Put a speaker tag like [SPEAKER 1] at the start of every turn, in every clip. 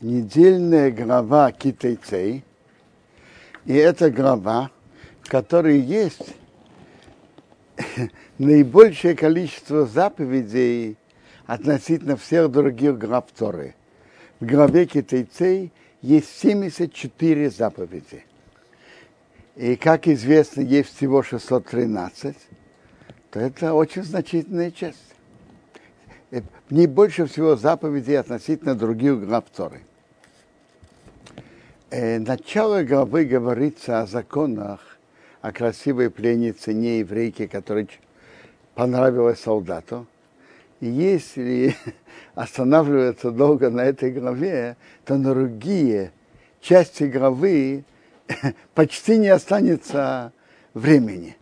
[SPEAKER 1] недельная глава китайцей. И это глава, в которой есть наибольшее количество заповедей относительно всех других глав Торы. В главе китайцей есть 74 заповеди. И, как известно, есть всего 613, то это очень значительная часть. В ней больше всего заповедей относительно других глав Торы. Э, начало главы говорится о законах, о красивой пленнице, не еврейке, которая понравилась солдату. И если останавливаться долго на этой главе, то на другие части главы почти не останется времени.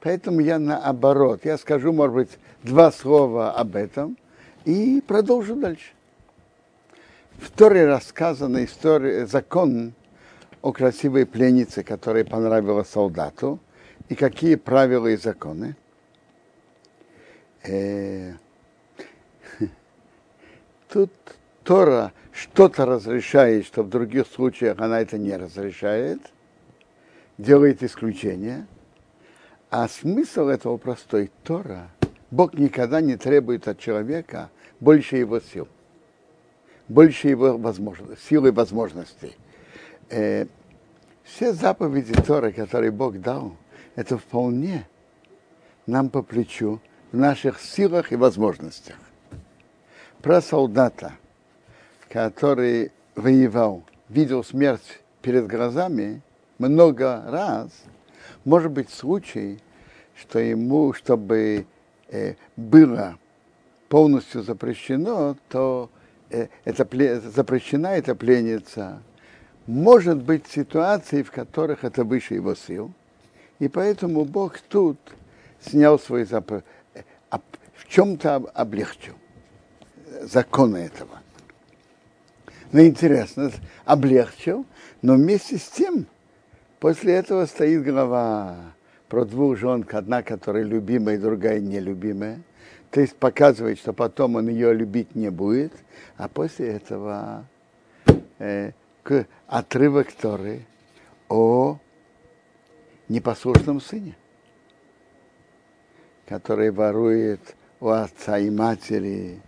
[SPEAKER 1] Поэтому я наоборот, я скажу, может быть, два слова об этом и продолжу дальше. В Торе рассказана история, закон о красивой пленнице, которая понравилась солдату, и какие правила и законы. Э, тут Тора что-то разрешает, что в других случаях она это не разрешает, делает исключение. А смысл этого простой. Тора, Бог никогда не требует от человека больше его сил больше его возможностей, силы возможностей. Э, все заповеди Торы, которые Бог дал, это вполне нам по плечу в наших силах и возможностях. Про солдата, который воевал, видел смерть перед глазами много раз, может быть случай, что ему, чтобы э, было полностью запрещено, то это, запрещена эта пленница, может быть ситуации, в которых это выше его сил. И поэтому Бог тут снял свой запрет, э, в чем-то облегчил законы этого. Но интересно, облегчил, но вместе с тем, после этого стоит глава про двух жен, одна, которая любимая, другая нелюбимая. То есть показывает, что потом он ее любить не будет, а после этого э, к отрывок Торы о непослушном сыне, который ворует у отца и матери,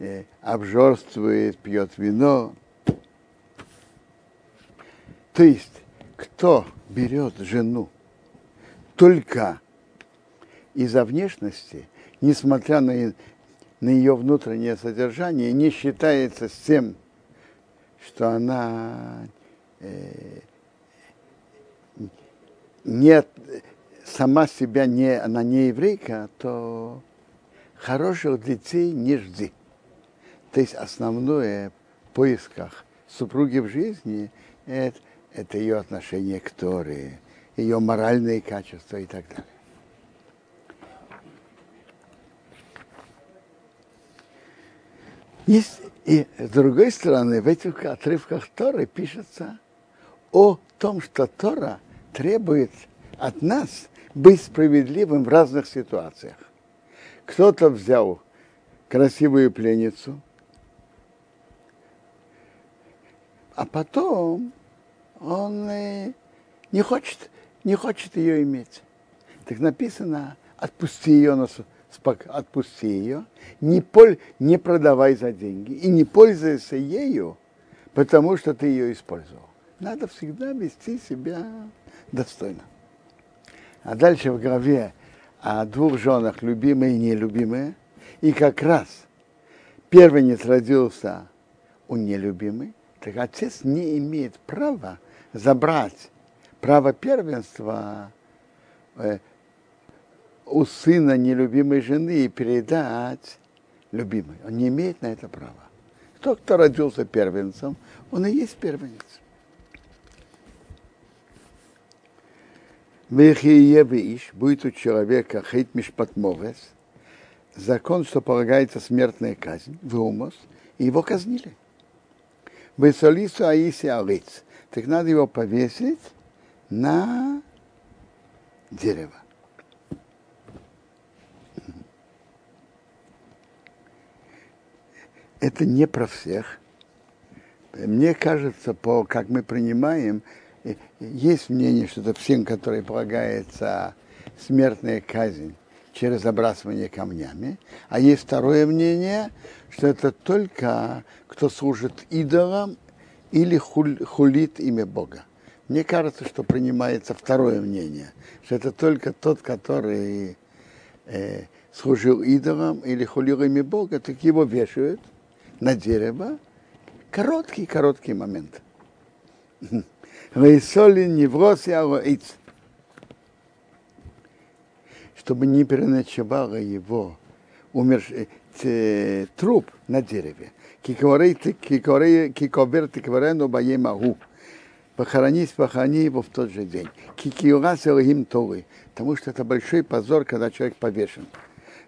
[SPEAKER 1] э, обжорствует, пьет вино. То есть, кто берет жену только из-за внешности, несмотря на, на ее внутреннее содержание, не считается с тем, что она э, не, сама себя не, она не еврейка, то хороших детей не жди. То есть основное в поисках супруги в жизни это, это ее отношение к Торе, ее моральные качества и так далее. Есть, и с другой стороны, в этих отрывках Торы пишется о том, что Тора требует от нас быть справедливым в разных ситуациях. Кто-то взял красивую пленницу, а потом он э, не хочет, не хочет ее иметь. Так написано, отпусти ее на, отпусти ее, не, поль, не продавай за деньги и не пользуйся ею, потому что ты ее использовал. Надо всегда вести себя достойно. А дальше в главе о двух женах, любимые и нелюбимые, и как раз первенец родился у нелюбимой, так отец не имеет права забрать право первенства э, у сына нелюбимой жены и передать любимой. Он не имеет на это права. Тот, кто родился первенцем, он и есть первенец. Вехиевиш будет у человека хейт мишпатмовес, закон, что полагается смертная казнь, веумос, и его казнили. Весолису аиси алиц. Так надо его повесить на дерево. Это не про всех. Мне кажется, по как мы принимаем, э, есть мнение, что это всем, которым полагается смертная казнь через забрасывание камнями. А есть второе мнение, что это только кто служит идолам или хулит имя Бога. Мне кажется, что принимается второе мнение, что это только тот, который э, служил идолам или хулил имя Бога, так его вешают на дерево. Короткий, короткий момент. Чтобы не переночевало его умерший э, труп на дереве. Киковер тикварену баемаху. Похоронись, похорони его в тот же день. Кикиурас Элогим Торы. Потому что это большой позор, когда человек повешен.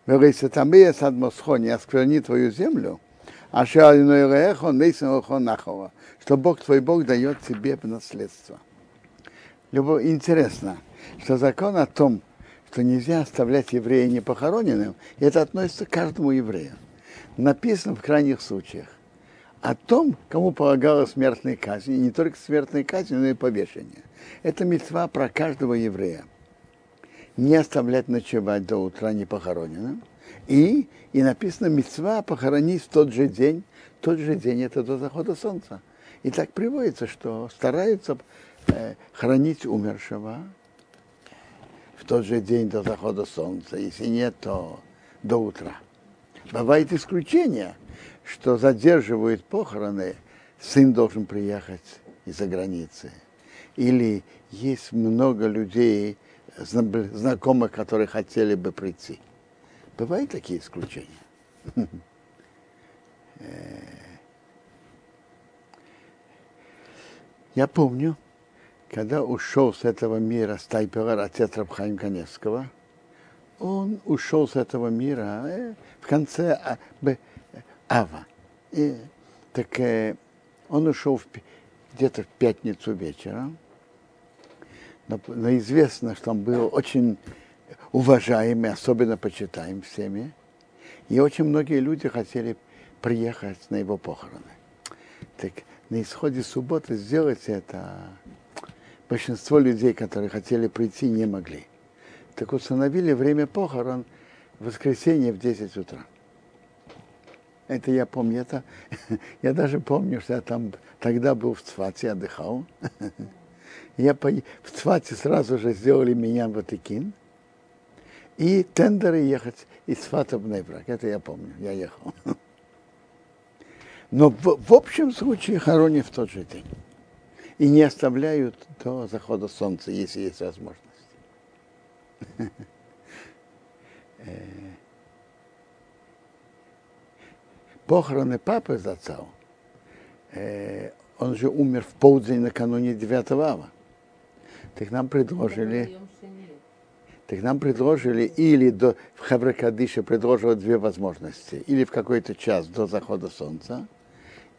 [SPEAKER 1] Говорится, там и садмосхо, не оскверни твою землю, а что Бог твой Бог дает тебе в наследство. Любо, интересно, что закон о том, что нельзя оставлять еврея непохороненным, это относится к каждому еврею. Написано в крайних случаях о том, кому полагалась смертная казнь, и не только смертная казнь, но и повешение. Это мецва про каждого еврея. Не оставлять ночевать до утра непохороненным. И, и написано мецва похоронить в тот же день. Тот же день это до захода солнца. И так приводится, что стараются э, хранить умершего в тот же день до захода солнца. Если нет, то до утра. Бывает исключение – что задерживают похороны, сын должен приехать из-за границы. Или есть много людей, знакомых, которые хотели бы прийти. Бывают такие исключения. Э, я помню, когда ушел с этого мира Стайпер, отец Рабхайм Каневского, он ушел с этого мира э, в конце а, Ава. И, так э, он ушел где-то в пятницу вечером. Но, но известно, что он был очень уважаемый, особенно почитаем всеми. И очень многие люди хотели приехать на его похороны. Так на исходе субботы сделать это большинство людей, которые хотели прийти, не могли. Так установили время похорон в воскресенье в 10 утра. Это я помню. Это, я даже помню, что я там тогда был в Цвате, отдыхал. Я по, в Цвате сразу же сделали меня в Ватикин. И тендеры ехать из Цвата в. Это я помню, я ехал. Но в, в общем случае хоронят в тот же день. И не оставляют до захода солнца, если есть возможность. Э, похороны папы зацал, э, он же умер в полдень накануне 9 ава. Так нам предложили, так нам предложили или до, в Хавракадише предложили две возможности. Или в какой-то час до захода солнца,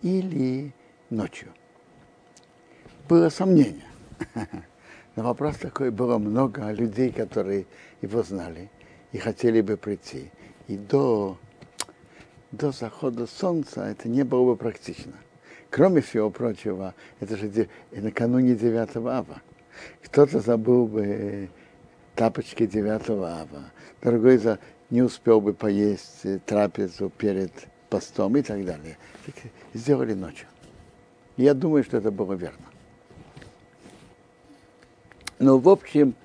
[SPEAKER 1] или ночью. Было сомнение. Но вопрос такой, было много людей, которые его знали и хотели бы прийти. И до до захода солнца это не было бы практично. Кроме всего прочего, это же накануне 9 ава. Кто-то забыл бы тапочки 9 ава, другой за, не успел бы поесть трапезу перед постом и так далее. Так сделали ночью. Я думаю, что это было верно. Но в общем,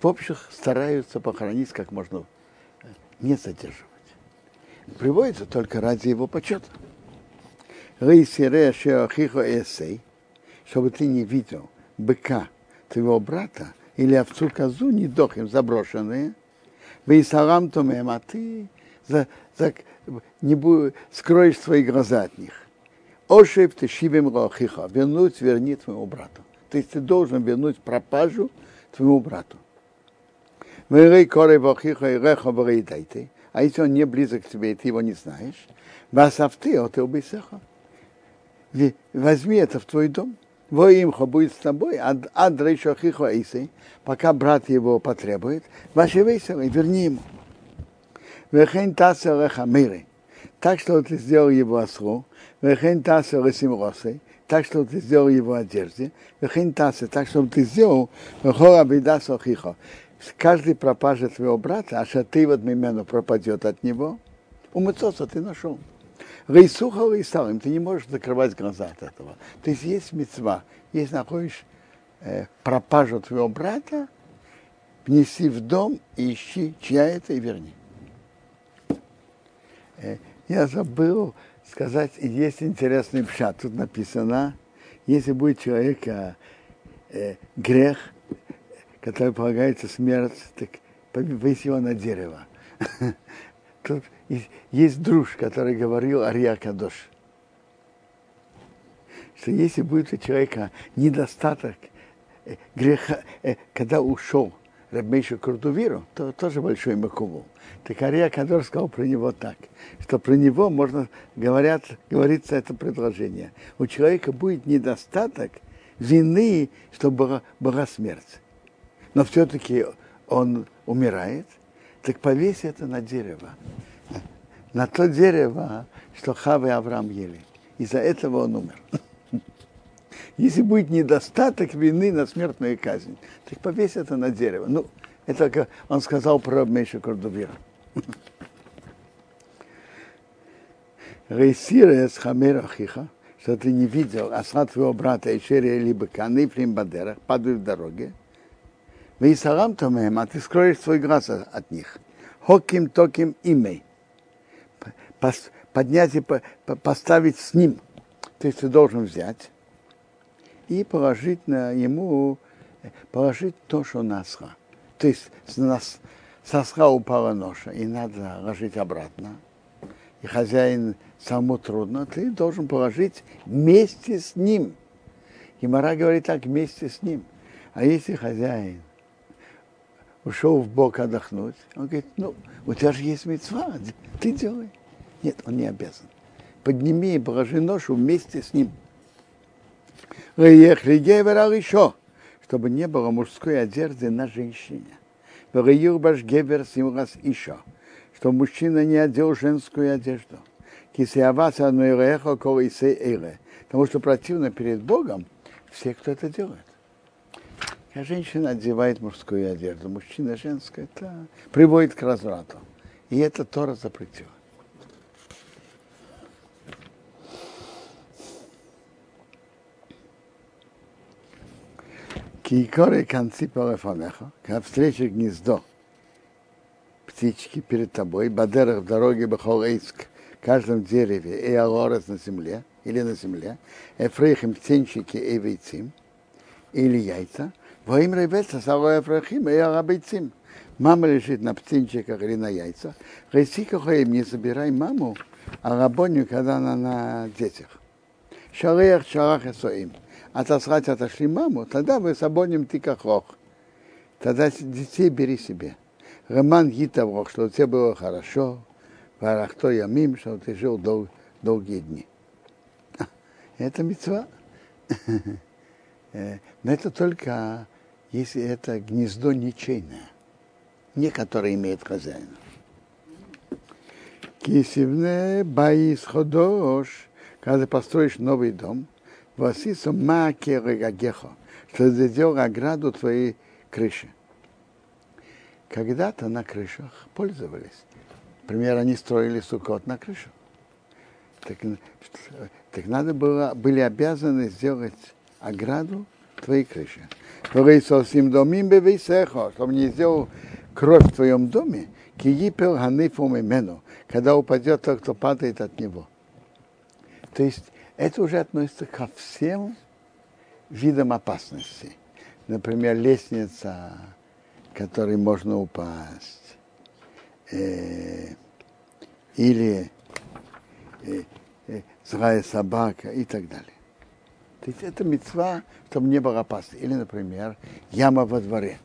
[SPEAKER 1] в общем стараются похоронить как можно не задерживать приводится только ради его почета. Чтобы ты не видел быка твоего брата или овцу козу не недохим заброшенные, вы салам тумем, а ты за, за, не будешь, скроешь свои глаза от них. Ошиб ты шибем рохиха, вернуть, верни твоему брату. То есть ты должен вернуть пропажу твоему брату. А если он не близок к тебе, и ты его не знаешь, васавты, а ты убейсеха. Возьми это в твой дом. Воимха будет с тобой, ад рейшахихо исы, пока брат его потребует, ваши веселые, верни ему. Вехен таса миры. Так что ты сделал его ослу, вехен таса лесим росы, так, чтобы ты сделал его одежде, вехинтасы, так, чтобы ты сделал хора беда сохихо. С каждой пропажи твоего брата, а ты вот мимену пропадет от него, умыцоса ты нашел. Рейсуха рейсалим, ты не можешь закрывать глаза от этого. То есть есть мецва, если находишь э, пропажу твоего брата, внеси в дом и ищи, чья это, и верни. Э, я забыл сказать, есть интересный пшат. Тут написано, если будет человека э, грех, который полагается смерть, так повесь его на дерево. Тут есть друж, который говорил Ария Кадош, что если будет у человека недостаток э, греха, э, когда ушел Рабмейшу Курдувиру, то тоже большой Макуму. Так Ария Кадор сказал про него так, что про него можно говорят, говорится это предложение. У человека будет недостаток вины, чтобы была, была смерть. Но все-таки он умирает, так повесь это на дерево. На то дерево, что Хава и Авраам ели. Из-за этого он умер. Если будет недостаток вины на смертную казнь, так повесь это на дерево. Ну, это он сказал про Меша Кордувира. Рейсирес хамера хиха, что ты не видел осад твоего брата Ишерия либо Каны, Флим Бадерах, падают в дороге. Вы и сарам томем, а ты скроешь свой глаз от них. Хоким токим имей. Поднять и поставить с ним. То есть ты должен взять и положить на ему, положить то, что насха. То есть с нас соска упала ноша, и надо ложить обратно. И хозяин самому трудно, ты должен положить вместе с ним. И Мара говорит так, вместе с ним. А если хозяин ушел в бок отдохнуть, он говорит, ну, у тебя же есть мецва, ты делай. Нет, он не обязан. Подними и положи ношу вместе с ним. еще, чтобы не было мужской одежды на женщине. Вегеюрбаш гевер симрас еще, что мужчина не одел женскую одежду. Кисиаваса нуэреха коисе эйре. Потому что противно перед Богом все, кто это делает. А женщина одевает мужскую одежду, мужчина женскую, это приводит к разврату. И это Тора запретила. Кикоры концы полефанеха, когда встреча гнездо птички перед тобой, бадерах в дороге Бахолейск, в каждом дереве, и алорес на земле, или на земле, эфрейхим птенчики и вейцим, или яйца, во имя ребеца сало эфрейхим и арабейцим. Мама лежит на птенчиках или на яйцах. Рейсика хоим, не забирай маму, а рабоню, когда она на детях. Шалеях шалах эсоим отослать отошли маму, тогда вы с обоним тикахох. Тогда детей бери себе. Роман Гитаврох, что у тебя было хорошо, Варахто Ямим, что ты жил дол, долгие дни. Это мецва. Э, но это только если это гнездо ничейное, не которое имеет хозяина. Кисивне баис ходош, когда построишь новый дом, Васису маке регагехо, что сделал ограду твоей крыши. Когда-то на крышах пользовались. Например, они строили сукот на крышу. Так, так надо было, были обязаны сделать ограду твоей крыши. Чтобы не сделал кровь в твоем доме, киипел ганифом имену, когда упадет тот, кто падает от него. То есть это уже относится ко всем видам опасности. Например, лестница, которой можно упасть, э, или э, э, злая собака и так далее. То есть это мецва, чтобы не было опасно. Или, например, яма во дворе.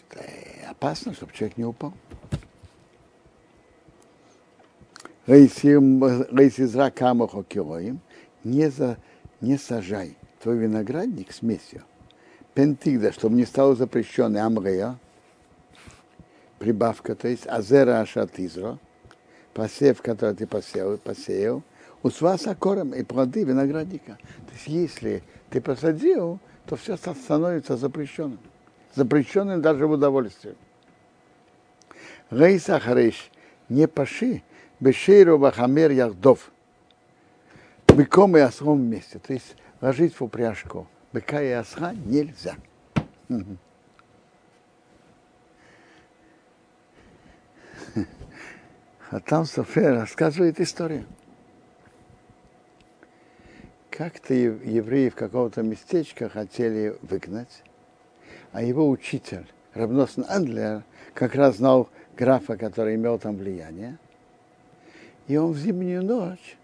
[SPEAKER 1] Это опасно, чтобы человек не упал. Рейсизра камахо килоим, не, за, не сажай твой виноградник смесью. Пентигда, чтобы не стало запрещенной амрея, прибавка, то есть азера ашатизро, посев, который ты посеял, посеял, у сваса корм и плоды виноградника. То есть если ты посадил, то все становится запрещенным. Запрещенным даже в удовольствии. Рейса хариш не паши, бешейру бахамер яхдов. Быком и осром вместе. То есть ложить в упряжку быка и осра нельзя. А там София рассказывает историю. Как-то евреи в какого-то местечка хотели выгнать, а его учитель, Рабносен Андлер, как раз знал графа, который имел там влияние. И он в зимнюю ночь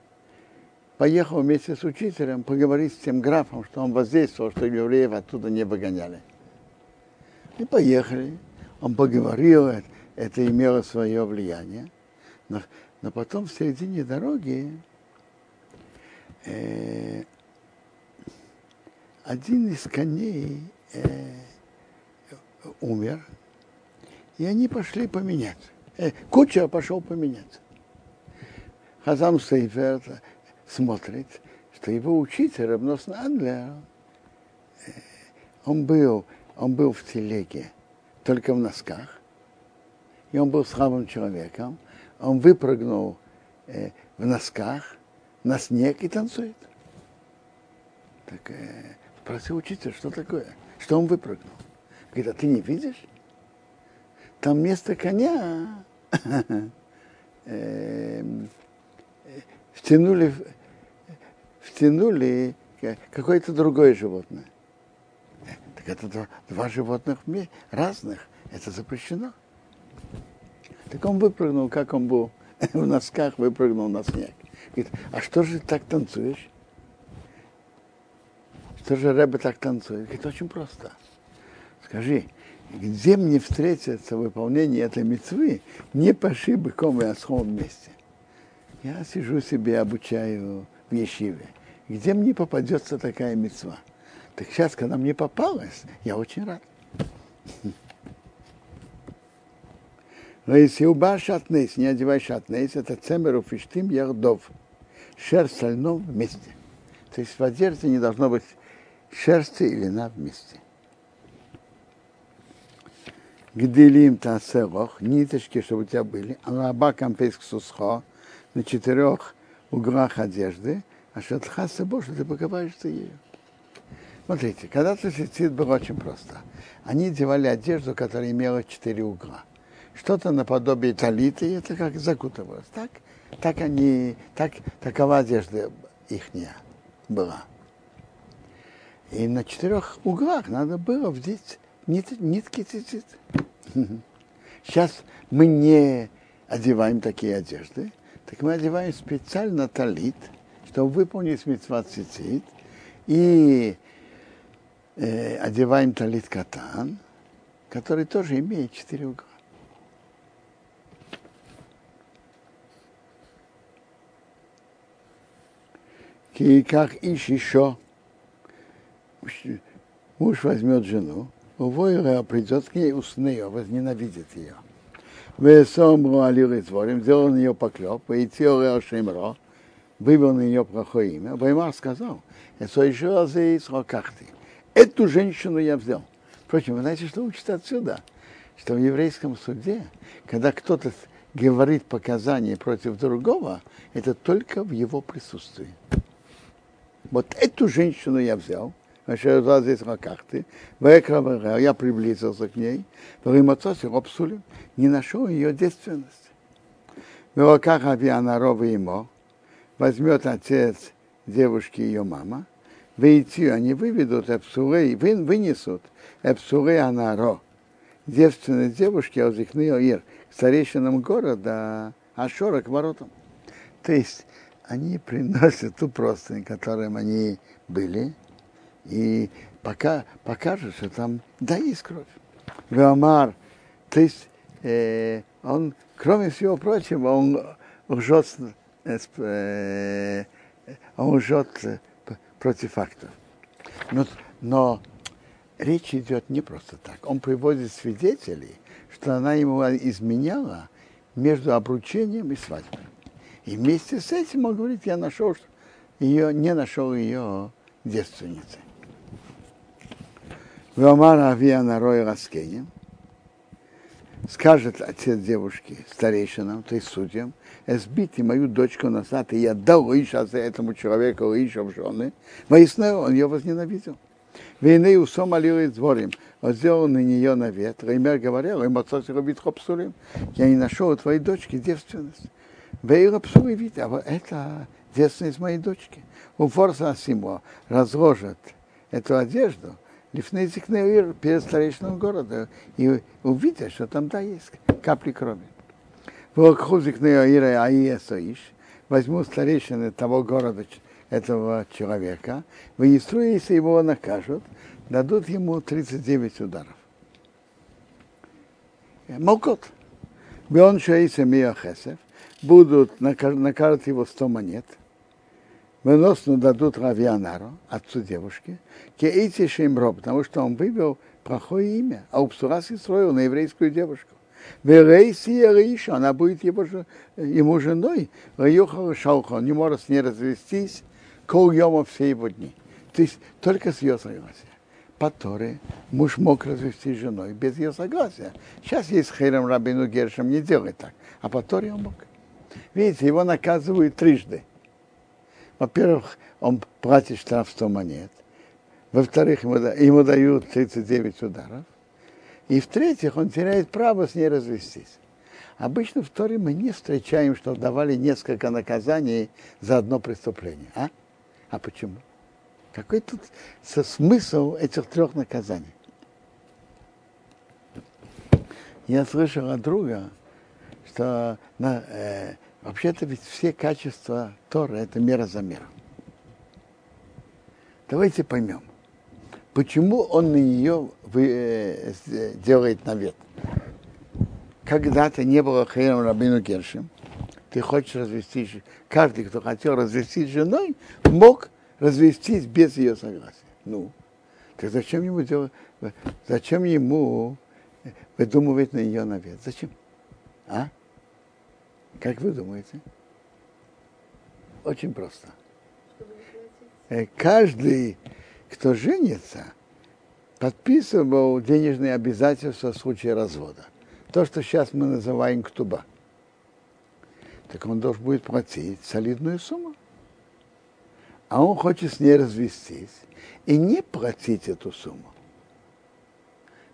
[SPEAKER 1] поехал вместе с учителем поговорить с тем графом, что он воздействовал, что евреев оттуда не выгоняли. И поехали. Он поговорил, это имело свое влияние. Но, но потом в середине дороги э, один из коней э, умер, и они пошли поменяться. Э, куча пошел поменяться. Хазам Сейфер смотрит, что его учитель, Рабнос Англия, э, он был, он был в телеге, только в носках, и он был слабым человеком, он выпрыгнул э, в носках на снег и танцует. Так э, спросил учитель, что такое? Что он выпрыгнул? Говорит, а ты не видишь? Там вместо коня э, втянули, втянули какое-то другое животное. Так это два, два животных разных. Это запрещено. Так он выпрыгнул, как он был в носках, выпрыгнул на снег. Говорит, а что же так танцуешь? Что же Рэбе так танцует? Говорит, очень просто. Скажи, где мне встретится выполнение этой мецвы, не поши быком и осхом вместе. Я сижу себе, обучаю в Ешиве. Где мне попадется такая мецва? Так сейчас, когда мне попалась, я очень рад. Но если уба шатнейс, не одевай шатнейс, это цемеру фиштим ярдов. Шерсть со льном вместе. То есть в одежде не должно быть шерсти и льна вместе. Гделим тасерох, ниточки, чтобы у тебя были, алаба кампейск сусхо, на четырех углах одежды, а шатха что ты покопаешься ею. Смотрите, когда ты цицит было очень просто. Они одевали одежду, которая имела четыре угла что-то наподобие талиты, это как закутывалось. Так, так они, так, такова одежда ихняя была. И на четырех углах надо было вдеть нит, нитки цицит. Сейчас мы не одеваем такие одежды, так мы одеваем специально талит, чтобы выполнить митцва цицит, и э, одеваем талит катан, который тоже имеет четыре угла. И как ищ еще, муж возьмет жену, Увоира придет к ней, уснею, возненавидит ее. Весомру алиры зворим, сделал на нее поклеп, и теорео шемро, вывел на нее плохое имя. Баймар сказал. Эту женщину я взял. Впрочем, вы знаете, что учат отсюда? Что в еврейском суде, когда кто-то говорит показания против другого, это только в его присутствии. Вот эту женщину я взял, здесь ракахты, я приблизился к ней, не нашел ее девственность. В руках Авианарова ему возьмет отец девушки ее мама, выйти, они выведут эпсуры, вынесут. Эпсуры анаро, девственность девушки, а ир, к старейшинам города, Ашора к воротам. То есть они приносят ту простынь, которым они были, и пока покажут, что там, да, есть кровь. Веомар, то есть э, он, кроме всего прочего, он лжет, э, э, он лжет э, против фактов. Но, но речь идет не просто так. Он приводит свидетелей, что она ему изменяла между обручением и свадьбой. И вместе с этим он говорит, я нашел ее, не нашел ее девственницей. Вамара Авиана Роя Раскенем скажет отец девушки старейшинам, то есть судьям, сбить мою дочку назад, и я дал Иша за этому человеку Иша в жены, выяснил, он ее возненавидел. Войны у Сома и дворим, он сделал на нее навет, Реймер говорил, им отцов робит хопсурим, я не нашел у твоей дочки девственность. Вейра псури вид, а вот это девственность моей дочки. У Форса Асимо разложат эту одежду, Лифнезик Неир перед старейшином города и увидят, что там да есть капли крови. Возьму старейшины того города, этого человека, вынесу, если его накажут, дадут ему 39 ударов. Молкот. Беон Шаиса Миохесев будут накажут его 100 монет – выносну дадут Равианару, отцу девушки, кеэйти шеймро, потому что он вывел плохое имя, а Упсурас строил на еврейскую девушку. Верейси она будет его, ему женой, Раюха Шалха, не может с ней развестись, кол йома все его дни. То есть только с ее согласия. По муж мог развестись с женой без ее согласия. Сейчас есть Хейрам Рабину Гершем, не делай так. А по Торе он мог. Видите, его наказывают трижды. Во-первых, он платит штраф 100 монет. Во-вторых, ему, ему дают 39 ударов. И в-третьих, он теряет право с ней развестись. Обычно в Торе мы не встречаем, что давали несколько наказаний за одно преступление. А? А почему? Какой тут смысл этих трех наказаний? Я слышал от друга, что на, э, Вообще-то ведь все качества Тора – это мера за меру. Давайте поймем, почему он на нее э, делает навет. Когда-то не было Хейром Рабину Гершем, ты хочешь развестись, каждый, кто хотел развестись с женой, мог развестись без ее согласия. Ну, так зачем ему делать, зачем ему выдумывать на нее навет? Зачем? А? Как вы думаете? Очень просто. Э, каждый, кто женится, подписывал денежные обязательства в случае развода. То, что сейчас мы называем ктуба. Так он должен будет платить солидную сумму. А он хочет с ней развестись и не платить эту сумму.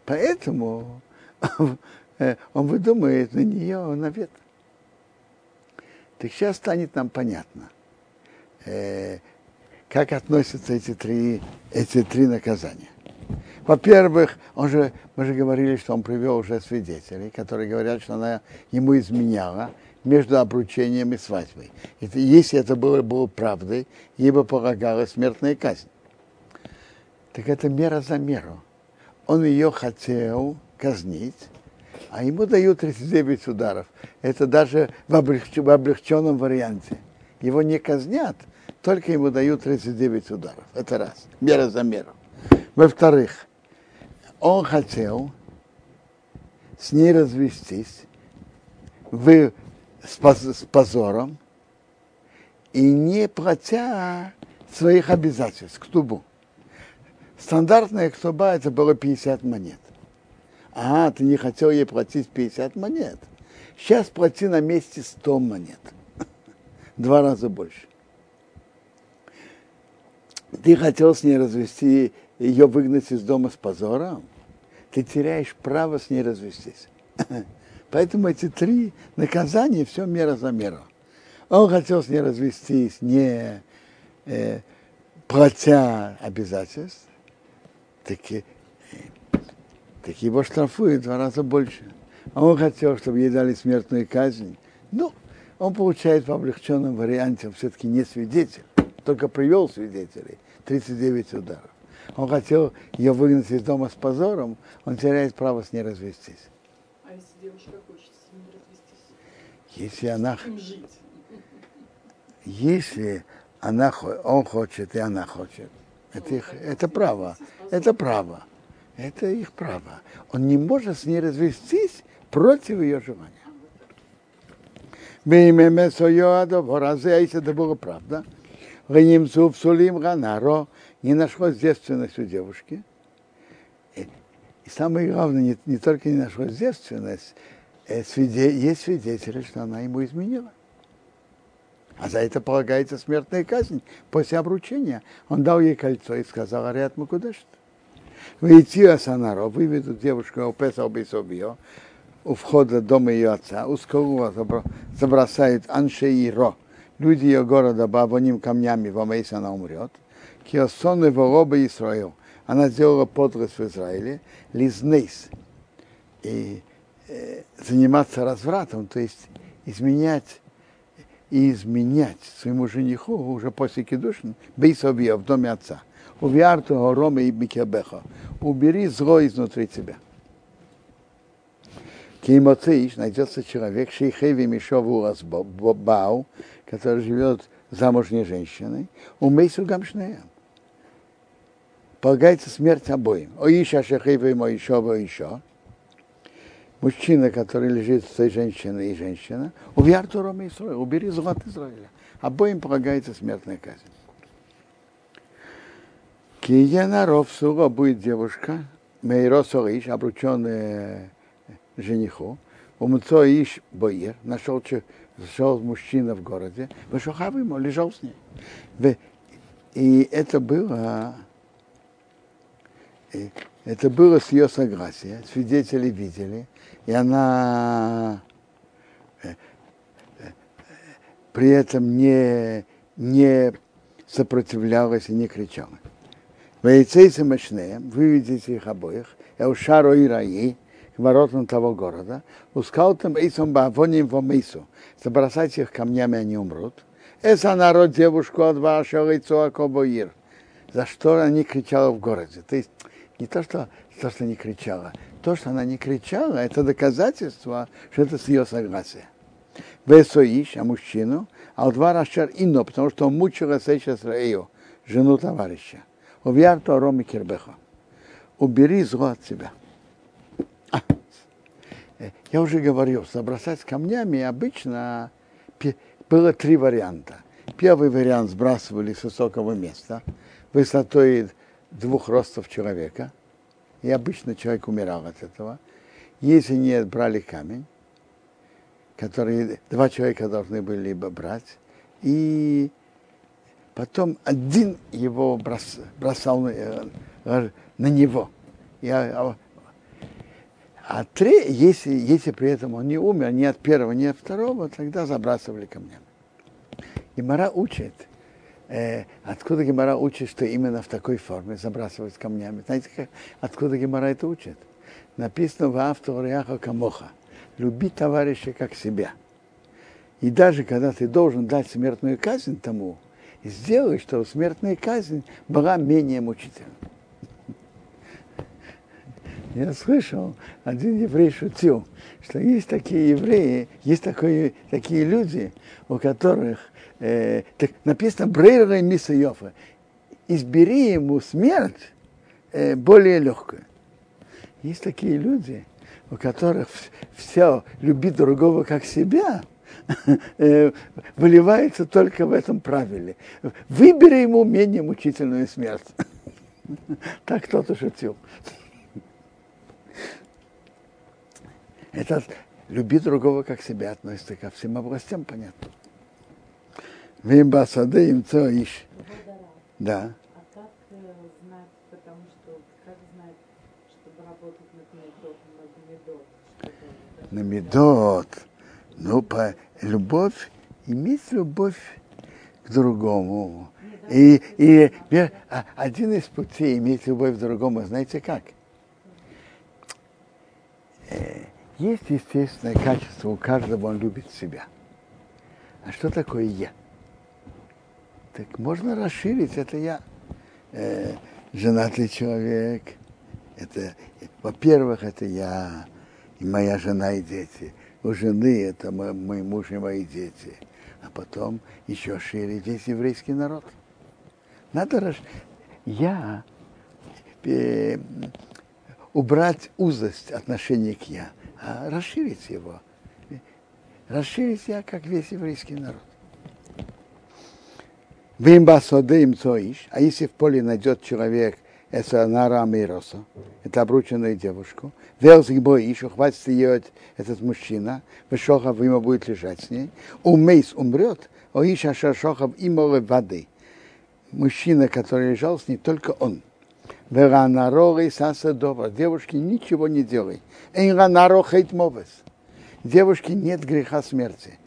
[SPEAKER 1] Поэтому он выдумывает на нее навет. Так сейчас станет нам понятно, э, как относятся эти три, эти три наказания. Во-первых, он же, мы же говорили, что он привел уже свидетелей, которые говорят, что она ему изменяла между обручением и свадьбой. И если это было, было правдой, ей бы полагалась смертная казнь. Так это мера за меру. Он ее хотел казнить, а ему дают 39 ударов. Это даже в, облегч... в облегченном варианте. Его не казнят, только ему дают 39 ударов. Это раз. Мера за меру. Во-вторых, он хотел с ней развестись в, с, с позором и не платя своих обязательств к тубу. Стандартная ктуба это было 50 монет. А, ты не хотел ей платить 50 монет. Сейчас плати на месте 100 монет. Два раза больше. Ты хотел с ней развести, ее выгнать из дома с позором. Ты теряешь право с ней развестись. Поэтому эти три наказания, все мера за меру. Он хотел с ней развестись, не э, платя обязательств, таки так его штрафуют в два раза больше. А он хотел, чтобы ей дали смертную казнь. Ну, он получает в облегченном варианте, он все-таки не свидетель, только привел свидетелей, 39 ударов. Он хотел ее выгнать из дома с позором, он теряет право с ней развестись.
[SPEAKER 2] А если девушка хочет с ним развестись?
[SPEAKER 1] Если она... Если она, он хочет и она хочет, это, их, это право, это право. Это их право. Он не может с ней развестись против ее желания. А если это было правда, Ганимцу Псулим Ганаро, не нашлось девственность у девушки. И, и самое главное, не, не только не нашлось девственность, э, свиде, есть свидетели, что она ему изменила. А за это полагается смертная казнь после обручения. Он дал ей кольцо и сказал, Ариат Макудешт. Выйти Асанаро, выведут девушку Опеса ее у входа дома ее отца, у скалу забросают Анше и Ро. Люди ее города бабоним камнями, в Амейсе она умрет. Киосон и Вороба Исраил. Она сделала подлость в Израиле, лизнейс. И э, заниматься развратом, то есть изменять и изменять своему жениху уже после кедушин, бейсовия в доме отца. Увиарту горома и бикебеха. Убери зло изнутри тебя. Кимоцеиш найдется человек, шейхеви мишову бау, который живет замужней женщиной, умейсу гамшнея. Полагается смерть обоим. О иша шейхеви моишова еще. Мужчина, который лежит с той женщиной и женщина, увяр Тором Израиля, убери злот Израиля. Обоим полагается смертная казнь. Кияна Ровсуга будет девушка, Мейро Сориш, обрученная жениху, Умцо Иш Боир, нашел, нашел мужчина в городе, Вышохав ему, лежал с ней. И это было, это было с ее согласия, свидетели видели, и она э, э, при этом не, не сопротивлялась и не кричала. Вейцейцы мощные, выведите их обоих, Эушаро и Раи, к воротам того города, ускал там Эйсом Бавоним в Мейсу, забросайте их камнями, они умрут. Это народ девушку от вашего лица Кобоир. За что она не кричала в городе. То есть не то, что, то, что не кричала. То, что она не кричала, это доказательство, что это с ее согласия. Весоиш, а мужчину, а два рашар ино, потому что он мучил сейчас Раию, жену товарища. Увяр то роми кирбеха. Убери зло от себя. Я уже говорил, забросать камнями обычно было три варианта. Первый вариант сбрасывали с высокого места, высотой двух ростов человека, и обычно человек умирал от этого. Если не брали камень, который два человека должны были бы брать, и Потом один его брос, бросал на, э, на него. Я, а, а три, если, если при этом он не умер ни от первого, ни от второго, тогда забрасывали камнями. Гемора учит, э, откуда Гемора учит, что именно в такой форме забрасывать камнями. Знаете, как, откуда Гемора это учит? Написано в авториаха камоха. Люби товарища как себя. И даже когда ты должен дать смертную казнь тому, и сделай, чтобы смертная казнь была менее мучительной. Я слышал, один еврей шутил, что есть такие евреи, есть такое, такие люди, у которых э, так написано Брейра Миса Йофа, избери ему смерть э, более легкую. Есть такие люди, у которых все любить другого как себя – выливается только в этом правиле. Выбери ему менее мучительную смерть. Так кто-то шутил. Это люби другого как себя относится ко всем областям, понятно. Вимбасады им то ищ. Да.
[SPEAKER 2] А как э, знать, потому что как знать, чтобы работать над медот,
[SPEAKER 1] на медот? Ну, по, любовь, иметь любовь к другому. И, и а, один из путей иметь любовь к другому, знаете как? Э, есть естественное качество у каждого, он любит себя. А что такое я? Так можно расширить это я. Э, женатый человек, это, во-первых, это я, и моя жена и дети у жены это мой, мой муж и мои дети. А потом еще шире весь еврейский народ. Надо раз... я э, убрать узость отношения к я, а расширить его. расширить я, как весь еврейский народ. Вимба им цоиш, а если в поле найдет человек это нара мироса, это обрученную девушку, верзик боишь, ухватится ее этот мужчина, вышохав ему будет лежать с ней, умейс умрет, оиш ашашохав имолы воды. Мужчина, который лежал с ней, только он. Веранароры саса добра. Девушке ничего не делай. Эйранаро хейт мовес. Девушке нет греха смерти.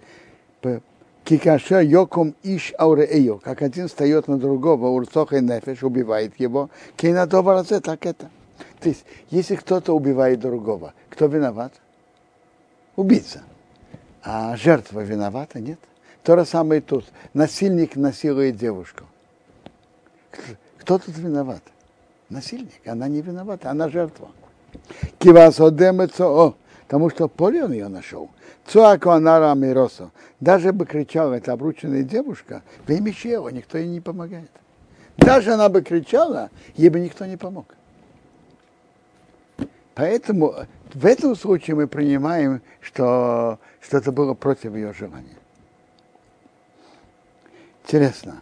[SPEAKER 1] Кикаша йоком иш ауреэйо, как один встает на другого, урцоха и нефеш, убивает его, кейна добразе, так это. То есть, если кто-то убивает другого, кто виноват? Убийца. А жертва виновата, нет? То же самое тут. Насильник насилует девушку. Кто тут виноват? Насильник. Она не виновата, она жертва. Кивасодемецо, о, потому что поле он ее нашел. Цуакуанара Миросо. Даже бы кричала эта обрученная девушка, в имя чего никто ей не помогает. Даже она бы кричала, ей бы никто не помог. Поэтому в этом случае мы принимаем, что, что это было против ее желания. Интересно,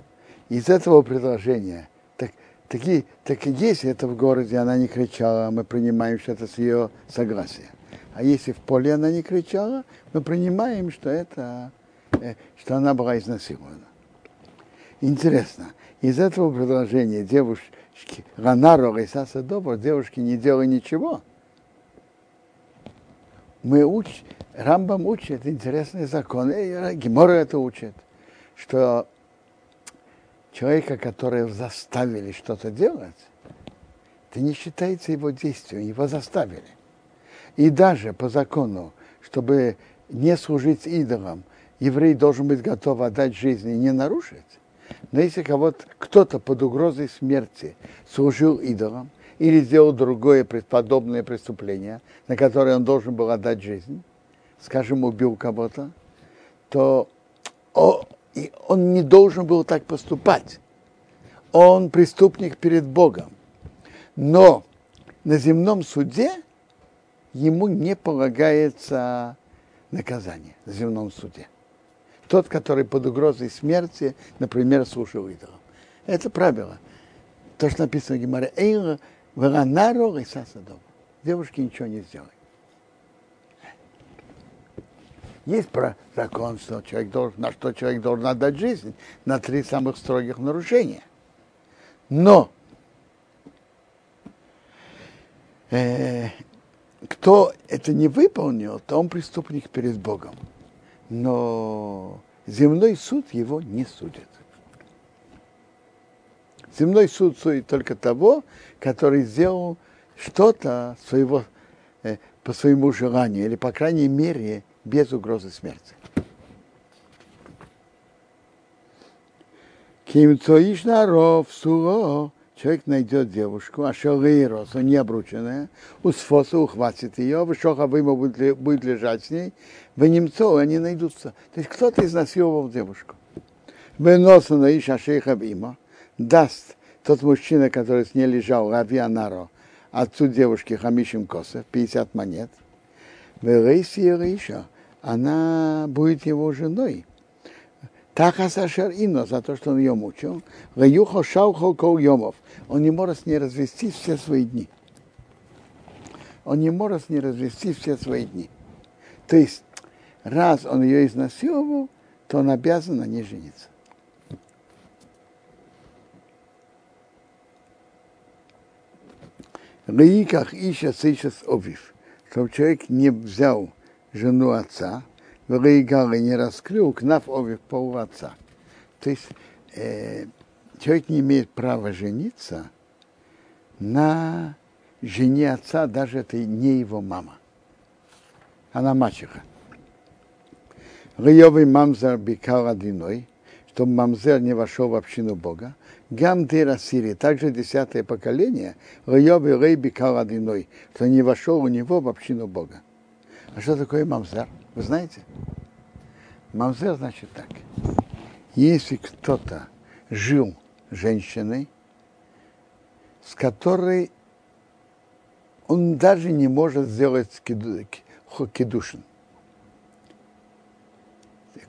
[SPEAKER 1] из этого предложения, так, таки, так и если это в городе она не кричала, мы принимаем, что это с ее согласия. А если в поле она не кричала, мы принимаем, что это, э, что она была изнасилована. Интересно, из этого предложения девушки Ранару Рейсаса Добр, девушки не делай ничего. Мы учим, Рамбам учит интересный закон, и Гемора это учит, что человека, которого заставили что-то делать, это не считается его действием, его заставили. И даже по закону, чтобы не служить идолам, еврей должен быть готов отдать жизнь и не нарушить. Но если кого-то, кто-то под угрозой смерти служил идолам или сделал другое подобное преступление, на которое он должен был отдать жизнь, скажем, убил кого-то, то он не должен был так поступать. Он преступник перед Богом. Но на земном суде ему не полагается наказание в земном суде. Тот, который под угрозой смерти, например, слушал идолов. Это правило. То, что написано в Гимаре, Варанаро, Рисасадова. Девушке ничего не сделай. Есть про закон, что человек должен, на что человек должен отдать жизнь, на три самых строгих нарушения. Но э, кто это не выполнил, то он преступник перед Богом. Но земной суд его не судит. Земной суд судит только того, который сделал что-то своего, э, по своему желанию, или, по крайней мере, без угрозы смерти. Ким ров суро человек найдет девушку, а шалейрос, не обрученная, у сфоса ухватит ее, в шохавыма будет, будет лежать с ней, в немцов они найдутся. То есть кто-то изнасиловал девушку. Выноса на Иша Шейха Бима даст тот мужчина, который с ней лежал, Равианаро, отцу девушки Хамишим Косов, 50 монет. Верейси Иша, она будет его женой. Тахасашер Ино, за то, что он ее мучил. Гаюхо Шаухо Йомов. Он не может с ней развести все свои дни. Он не может с ней развести все свои дни. То есть, раз он ее изнасиловал, то он обязан на ней жениться. Лииках ища сейчас овив, чтобы человек не взял жену отца, Вейгал не раскрыл, кнаф ових пол отца. То есть э, человек не имеет права жениться на жене отца, даже это не его мама. Она мачеха. Райовый мамзар бикал одиной, чтобы мамзер не вошел в общину Бога. Гам дыра Сирии, также десятое поколение, Райовый рей бикал одиной, что не вошел у него в общину Бога. А что такое мамзер? Вы знаете? Мамзер значит так. Если кто-то жил женщиной, с которой он даже не может сделать кедушин.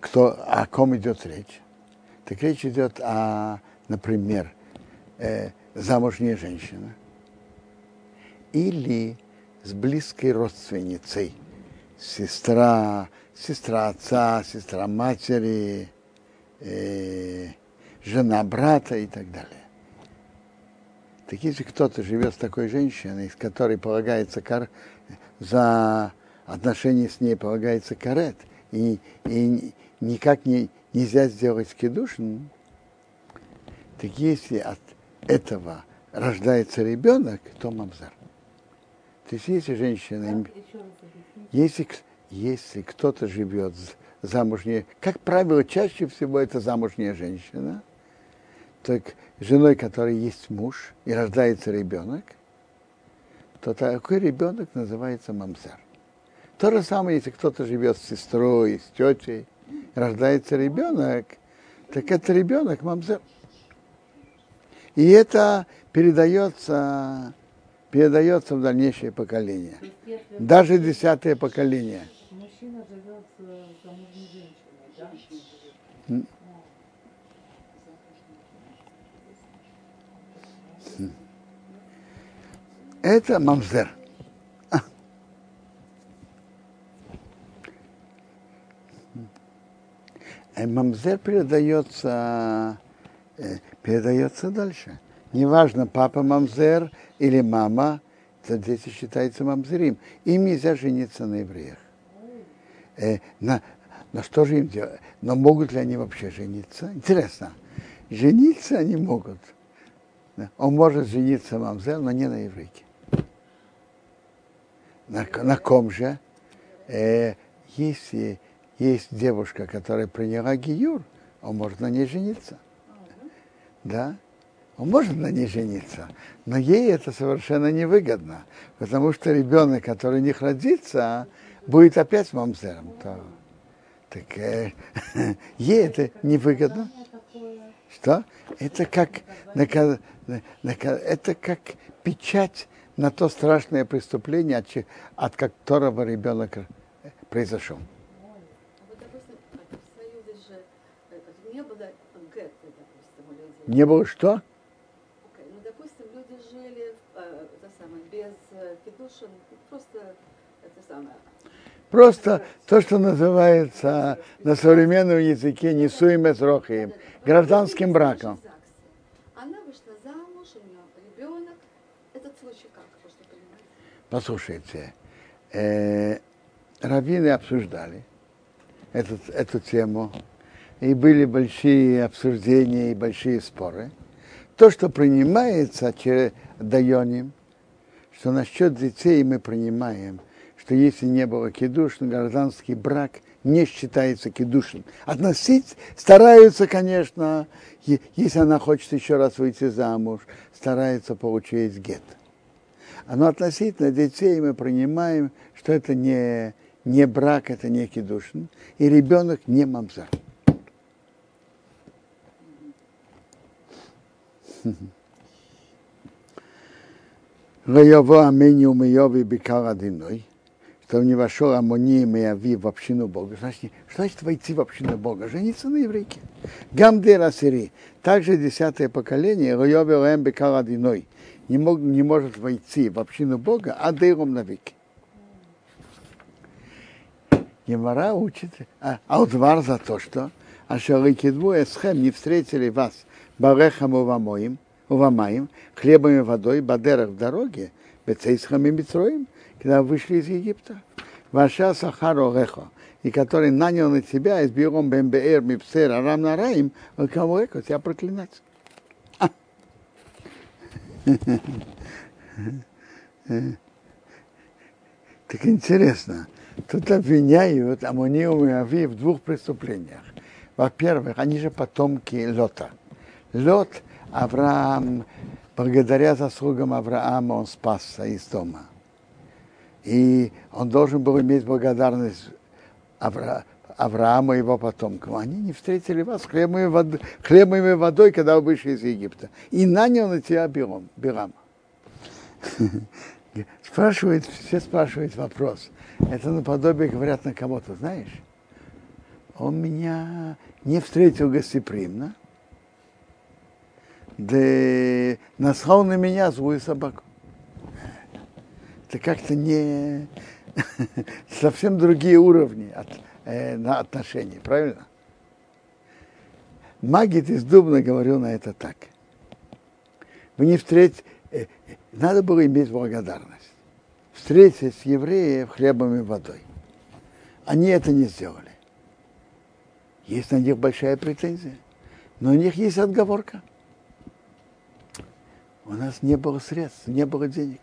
[SPEAKER 1] кто, о ком идет речь? Так речь идет о, например, э, замужняя женщина или с близкой родственницей, сестра, сестра отца, сестра матери, э, жена брата и так далее. Так если кто-то живет с такой женщиной, с которой полагается кар... за отношения с ней полагается карет, и, и никак не, нельзя сделать скидушин, так если от этого рождается ребенок, то мамзар. То есть если женщина, если, если кто-то живет замужняя, как правило, чаще всего это замужняя женщина, так женой, которой есть муж, и рождается ребенок, то такой ребенок называется мамзар. То же самое, если кто-то живет с сестрой, с тетей, рождается ребенок, так это ребенок мамзар. И это передается, передается в дальнейшее поколение. Даже десятое поколение.
[SPEAKER 2] Мужчина живет с замужней женщиной, да?
[SPEAKER 1] Это мамзер. Мамзер передается, э, передается дальше. Неважно, папа мамзер или мама, это дети считаются мамзерим. Им нельзя жениться на евреях. Э, на, на что же им делать? Но могут ли они вообще жениться? Интересно. Жениться они могут. Он может жениться мамзер, но не на еврейке. На, на ком же? Э, если есть девушка, которая приняла гиюр, он может на ней жениться. Да? Он может на ней жениться, но ей это совершенно невыгодно, потому что ребенок, который не родится, будет опять мамзером. То, так э, ей это невыгодно. Что? Это как, это как печать на то страшное преступление, от, от которого ребенок произошел. Не было что?
[SPEAKER 3] Okay. Ну, допустим, люди жили э, это самое, без э, кедушин, просто это самое.
[SPEAKER 1] Просто то, что называется на современном языке несуем рохаем, гражданским браком.
[SPEAKER 3] Она вышла замуж, у нее ребенок. Этот случай как?
[SPEAKER 1] Послушайте, э, раввины обсуждали эту, эту тему и были большие обсуждения и большие споры. То, что принимается через Дайоним, что насчет детей мы принимаем, что если не было кедушин, гражданский брак не считается кедушин. Относить стараются, конечно, если она хочет еще раз выйти замуж, старается получить гет. Но относительно детей мы принимаем, что это не, не брак, это не кедушин, и ребенок не мамзар. Воево Амени умеёви бикар одиной, что не вошел Амони и в общину Бога. Значит, что значит войти в общину Бога? Жениться на еврейке. Гамдер Асири, также десятое поколение, Воево Лэм бикар одиной, не, мог, не может войти в общину Бога, а дыром навеки. Гемара учит, а, Алдвар за то, что Ашарики двое схем не встретили вас барехам увамоим, увамаим, хлебом и водой, бадерах в дороге, бецейсхам и митроим, когда вышли из Египта. Ваша сахару рехо, и который нанял на тебя из биром бембеэр мипсер арам нараим, кому эко тебя проклинать. Так интересно, тут обвиняют Амониум и Ави в двух преступлениях. Во-первых, они же потомки Лота. Лед Авраам, благодаря заслугам Авраама, он спасся из дома. И он должен был иметь благодарность Авра... Авраама и его потомкам. Они не встретили вас хлебом и, водой, когда вы вышли из Египта. И нанял на тебя Бирам. Бирам. Спрашивает, все спрашивают вопрос. Это наподобие говорят на кого-то, знаешь? он меня не встретил гостеприимно, да наслал на меня злую собаку. Это как-то не совсем другие уровни от, э, на отношения, правильно? Магит из Дубна говорил на это так. Вы не встретите, э, надо было иметь благодарность. Встретиться с евреем хлебом и водой. Они это не сделали. Есть на них большая претензия. Но у них есть отговорка. У нас не было средств, не было денег.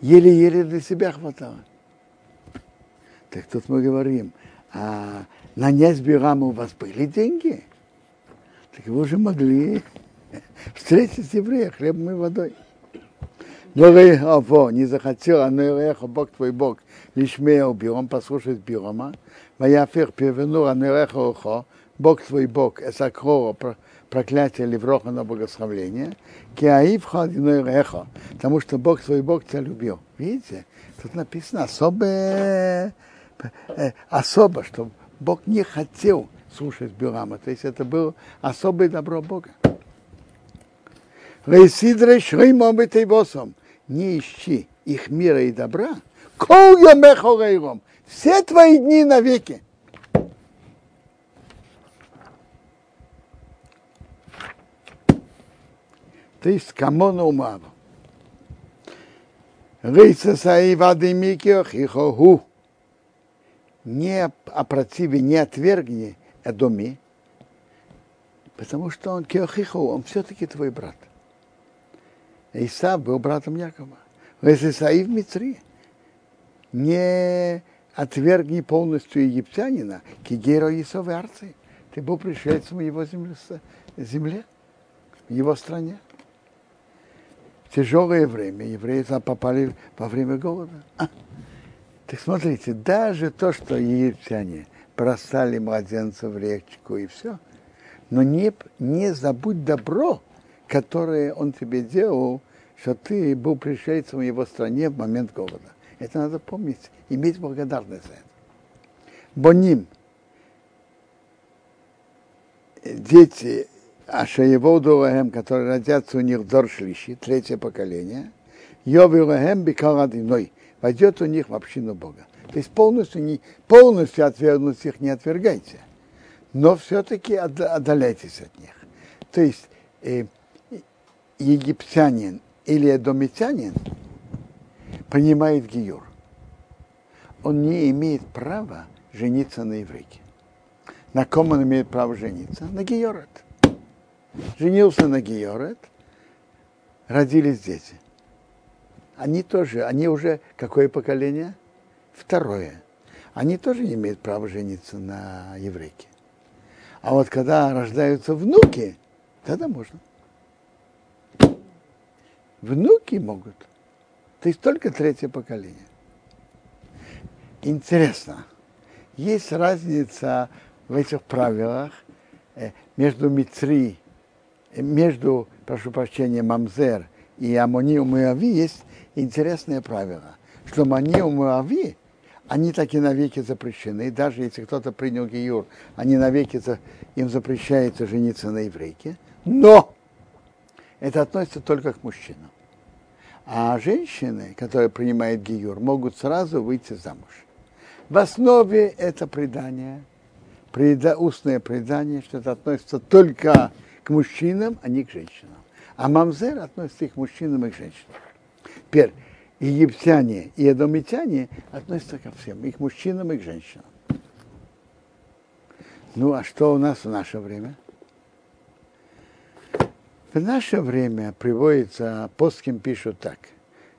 [SPEAKER 1] Еле-еле для себя хватало. Так тут мы говорим, а на Незбирама у вас были деньги? Так вы уже могли встретиться с евреем хлебом и водой. Аво, не захотел, а Нереха, Бог твой Бог, лишь мея Биром, послушать Бирома, Ваяфир перевернул Анереха Ухо, Бог твой Бог, Эсакрора, проклятие Левроха на благословление, Киаивха Нереха, потому что Бог твой Бог тебя любил. Видите, тут написано особое, особо, что Бог не хотел слушать Бирама, то есть это было особое добро Бога. Рейсидре шреймом босом. Не ищи их мира и добра. Кол ямехо Все твои дни навеки. То есть камона умава. Рейса саи вады микиох и хоху. Не опротиви, не отвергни Эдоми, потому что он киохихо, он все-таки твой брат. Исав был братом Якова. Если Саив Мицри, не отвергни полностью египтянина, кигеро Исов Арции. Ты был пришельцем его земле, земле, его стране. Тяжелое время евреи там попали во время голода. А, так смотрите, даже то, что египтяне бросали младенцев в речку и все, но не, не забудь добро, которое он тебе делал, что ты был пришельцем в его стране в момент голода. Это надо помнить, иметь благодарность за это. Боним, дети Ашаево Дураем, которые родятся у них Доршлищи, третье поколение, Йовилахем Бикаладиной, войдет у них в общину Бога. То есть полностью, не, полностью отвергнуть их не отвергайте, но все-таки отдаляйтесь от них. То есть э, египтянин или эдомитянин принимает гиюр. Он не имеет права жениться на еврейке. На ком он имеет право жениться? На гиорет. Женился на гиорет, родились дети. Они тоже, они уже какое поколение? Второе. Они тоже не имеют права жениться на еврейке. А вот когда рождаются внуки, тогда можно внуки могут. То есть только третье поколение. Интересно, есть разница в этих правилах э, между Мицри, э, между, прошу прощения, Мамзер и Амони Умуави есть интересное правило, что Амони Умуави, они таки навеки запрещены, даже если кто-то принял Гиюр, они навеки, им запрещается жениться на еврейке, но это относится только к мужчинам. А женщины, которые принимают гиюр, могут сразу выйти замуж. В основе это предание, преда, устное предание, что это относится только мужчинам, а не к женщинам. А мамзер относится и к мужчинам, и к женщинам. Теперь египтяне и эдомитяне относятся ко всем, и к мужчинам, и к женщинам. Ну, а что у нас в наше время? В наше время приводится, постским пишут так,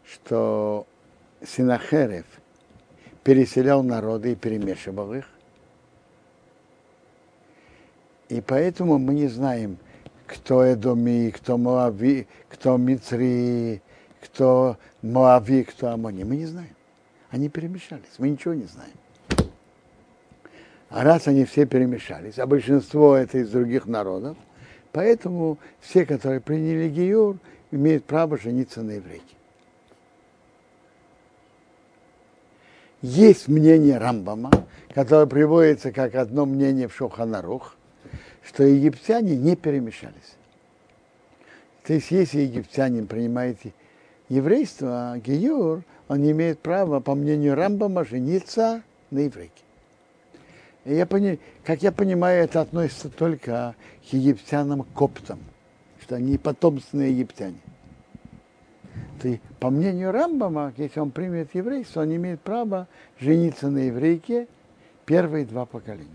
[SPEAKER 1] что Синахерев переселял народы и перемешивал их. И поэтому мы не знаем, кто Эдоми, кто Моави, кто Мицри, кто Моави, кто Амони. Мы не знаем. Они перемешались. Мы ничего не знаем. А раз они все перемешались, а большинство это из других народов, Поэтому все, которые приняли Гиюр, имеют право жениться на еврейке. есть мнение Рамбама, которое приводится как одно мнение в Шоханарух, что египтяне не перемешались. То есть, если египтянин принимает еврейство, а Геюр, он не имеет права, по мнению Рамбама, жениться на еврейке. Я пони, как я понимаю, это относится только к египтянам-коптам, что они потомственные египтяне. То есть, по мнению Рамбама, если он примет еврейство, он имеет право жениться на еврейке первые два поколения.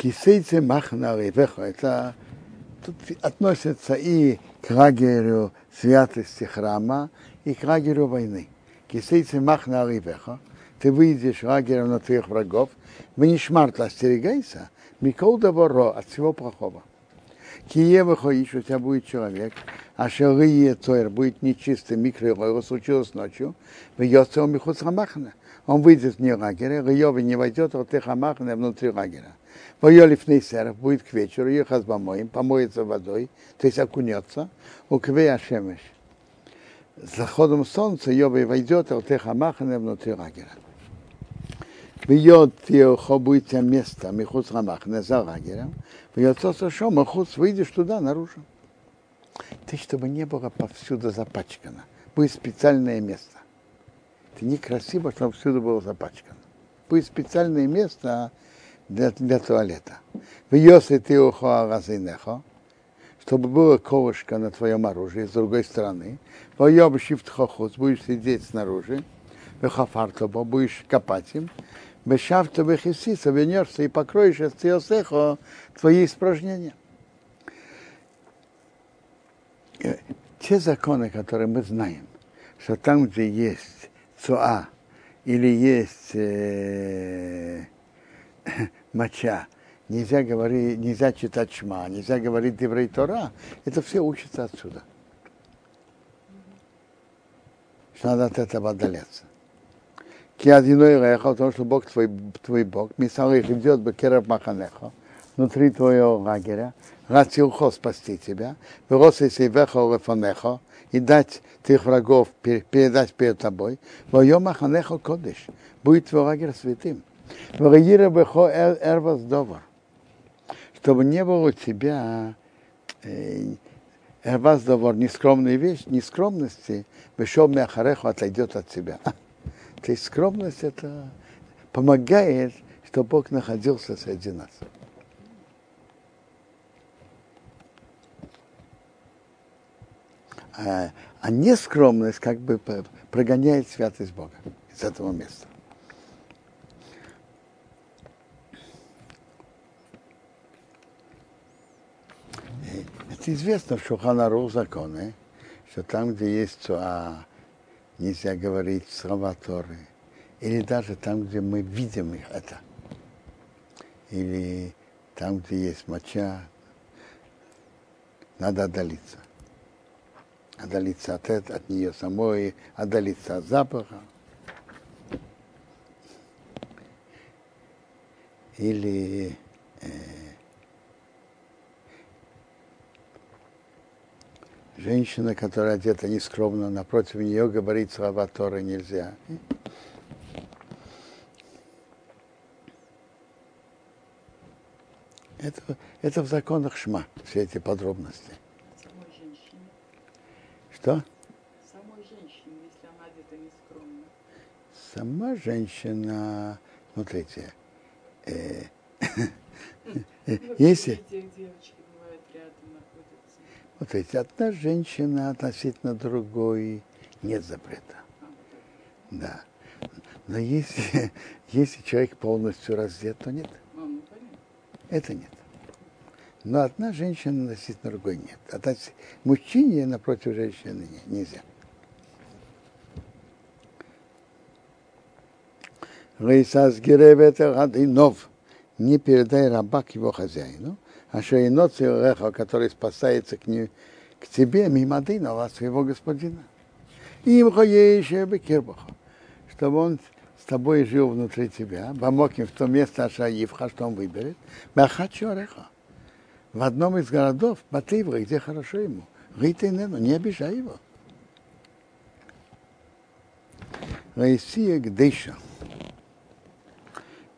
[SPEAKER 1] Кисейце махна ревеха, это тут относится и к лагерю святости храма, и к лагерю войны. Кисейце махна ревеха, ты выйдешь лагерем на твоих врагов, шмарт остерегайся, Микол Добро от всего плохого. Киева Хоиш, у тебя будет человек, а Шелые Тойр будет нечистым, микро его случилось ночью, в Йоцел Михуц Хамахна. Он выйдет вне лагеря, Райови не войдет от Хамахна внутри лагеря. Воелив Нейсеров будет к вечеру, ехать помоем, помоется водой, то есть окунется, у Квея Шемеш. С заходом солнца Йоби войдет от Хамахна внутри лагеря. Бьет будет место, Михуц Рамахна, за лагерем, Бьется шо, Махуц, выйдешь туда, наружу. Ты, чтобы не было повсюду запачкано. Будет специальное место. Это некрасиво, чтобы всюду было запачкано. Будет специальное место для, для туалета. В Йосе ты ухоаразинехо, чтобы было колышко на твоем оружии с другой стороны. В Йобшифт хохус будешь сидеть снаружи. В Хафартобо будешь копать им. Бешавта бехисиса, вернешься и покроешь из Тиосехо твои испражнения. Те законы, которые мы знаем, что там, где есть цуа или есть э, моча, нельзя говорить, нельзя читать шма, нельзя говорить Деврей Тора, это все учится отсюда. Что надо от этого отдаляться. Киадиной реха, потому что Бог твой, твой Бог, мисал их идет бекеров маханеха, внутри твоего лагеря, рацилхо спасти тебя, вырос из веха лефанеха, и дать тех врагов, передать перед тобой, воем маханеха кодыш, будет твой лагерь святым. Бехо эрвас довар, чтобы не было у тебя эрвас довар, нескромная вещь, нескромности, вешел мяхареху отойдет от тебя. То есть скромность это помогает, что Бог находился среди нас. А, а нескромность как бы прогоняет святость Бога из этого места. Это известно в Шуханару законы, что там, где есть цуа, нельзя говорить слова Торы. Или даже там, где мы видим их это. Или там, где есть моча, надо отдалиться. Отдалиться от, от нее самой, отдалиться от запаха. Или э, Женщина, которая одета нескромно, напротив нее говорить слова Торы нельзя. Это, это в законах Шма, все эти подробности. Что?
[SPEAKER 2] Самой женщине, если она одета нескромно.
[SPEAKER 1] Сама женщина, смотрите, э,
[SPEAKER 2] Ну,
[SPEAKER 1] если, вот эти одна женщина относительно другой нет запрета.
[SPEAKER 2] А,
[SPEAKER 1] Да. Но если, если человек полностью раздет, то нет.
[SPEAKER 2] ну.
[SPEAKER 1] Это нет. Но одна женщина относительно другой нет. А мужчине напротив женщины не- нельзя. Рейсас Геревета Радинов. Не передай раба к его хозяину, а что и реха, который спасается к, не, к тебе, дынова своего господина. Им хоееше бекирбаха, чтобы он с тобой жил внутри тебя, помог им в то место Ашаивха, что он выберет, Махачу Ореха. В одном из городов, Батывра, где хорошо ему, Ритейнену, не обижай его. Раисия Гдейша.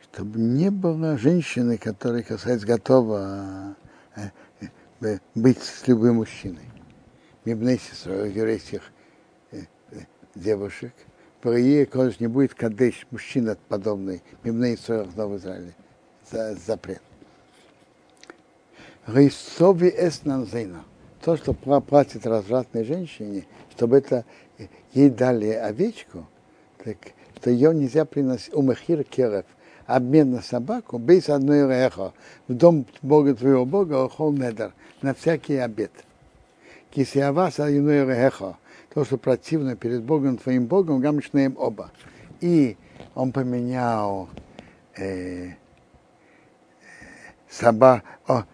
[SPEAKER 1] Чтобы не было женщины, которая, касается, готова э, э, быть с любым мужчиной. Мибнесис, еврейских э, девушек. Ей, конечно, не будет кадеш, мужчина подобный, мибней в Израиле. За, запрет. Рейсови эснанзейна. То, что платит развратной женщине, чтобы это ей дали овечку, так, то ее нельзя приносить. У Махир Керев обмен на собаку, без одной рехо, в дом Бога твоего Бога, хол недер, на всякий обед. Кисиавас иной рехо, то, что противно перед Богом, твоим Богом, гамшнеем оба. И он поменял э, о,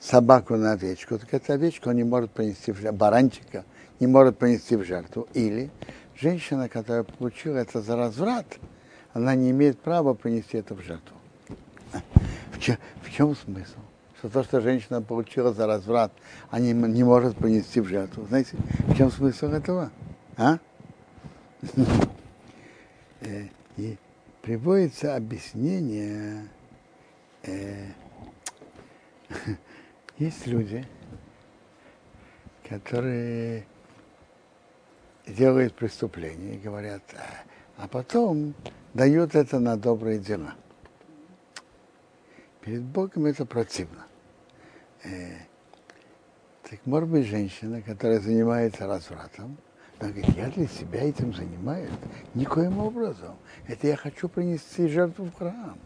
[SPEAKER 1] собаку на овечку, так эта овечка не может принести в жертву, баранчика не может принести в жертву. Или женщина, которая получила это за разврат, она не имеет права принести это в жертву. В чем, в чем смысл? Что то, что женщина получила за разврат, она не, не может принести в жертву. Знаете, в чем смысл этого? А? Э, и приводится объяснение. Э, есть люди, которые делают преступления и говорят, а, а потом дают это на добрые дела. Перед Богом это противно. Э, так может быть женщина, которая занимается развратом, она говорит, я для себя этим занимаюсь. Никоим образом. Это я хочу принести жертву в храм.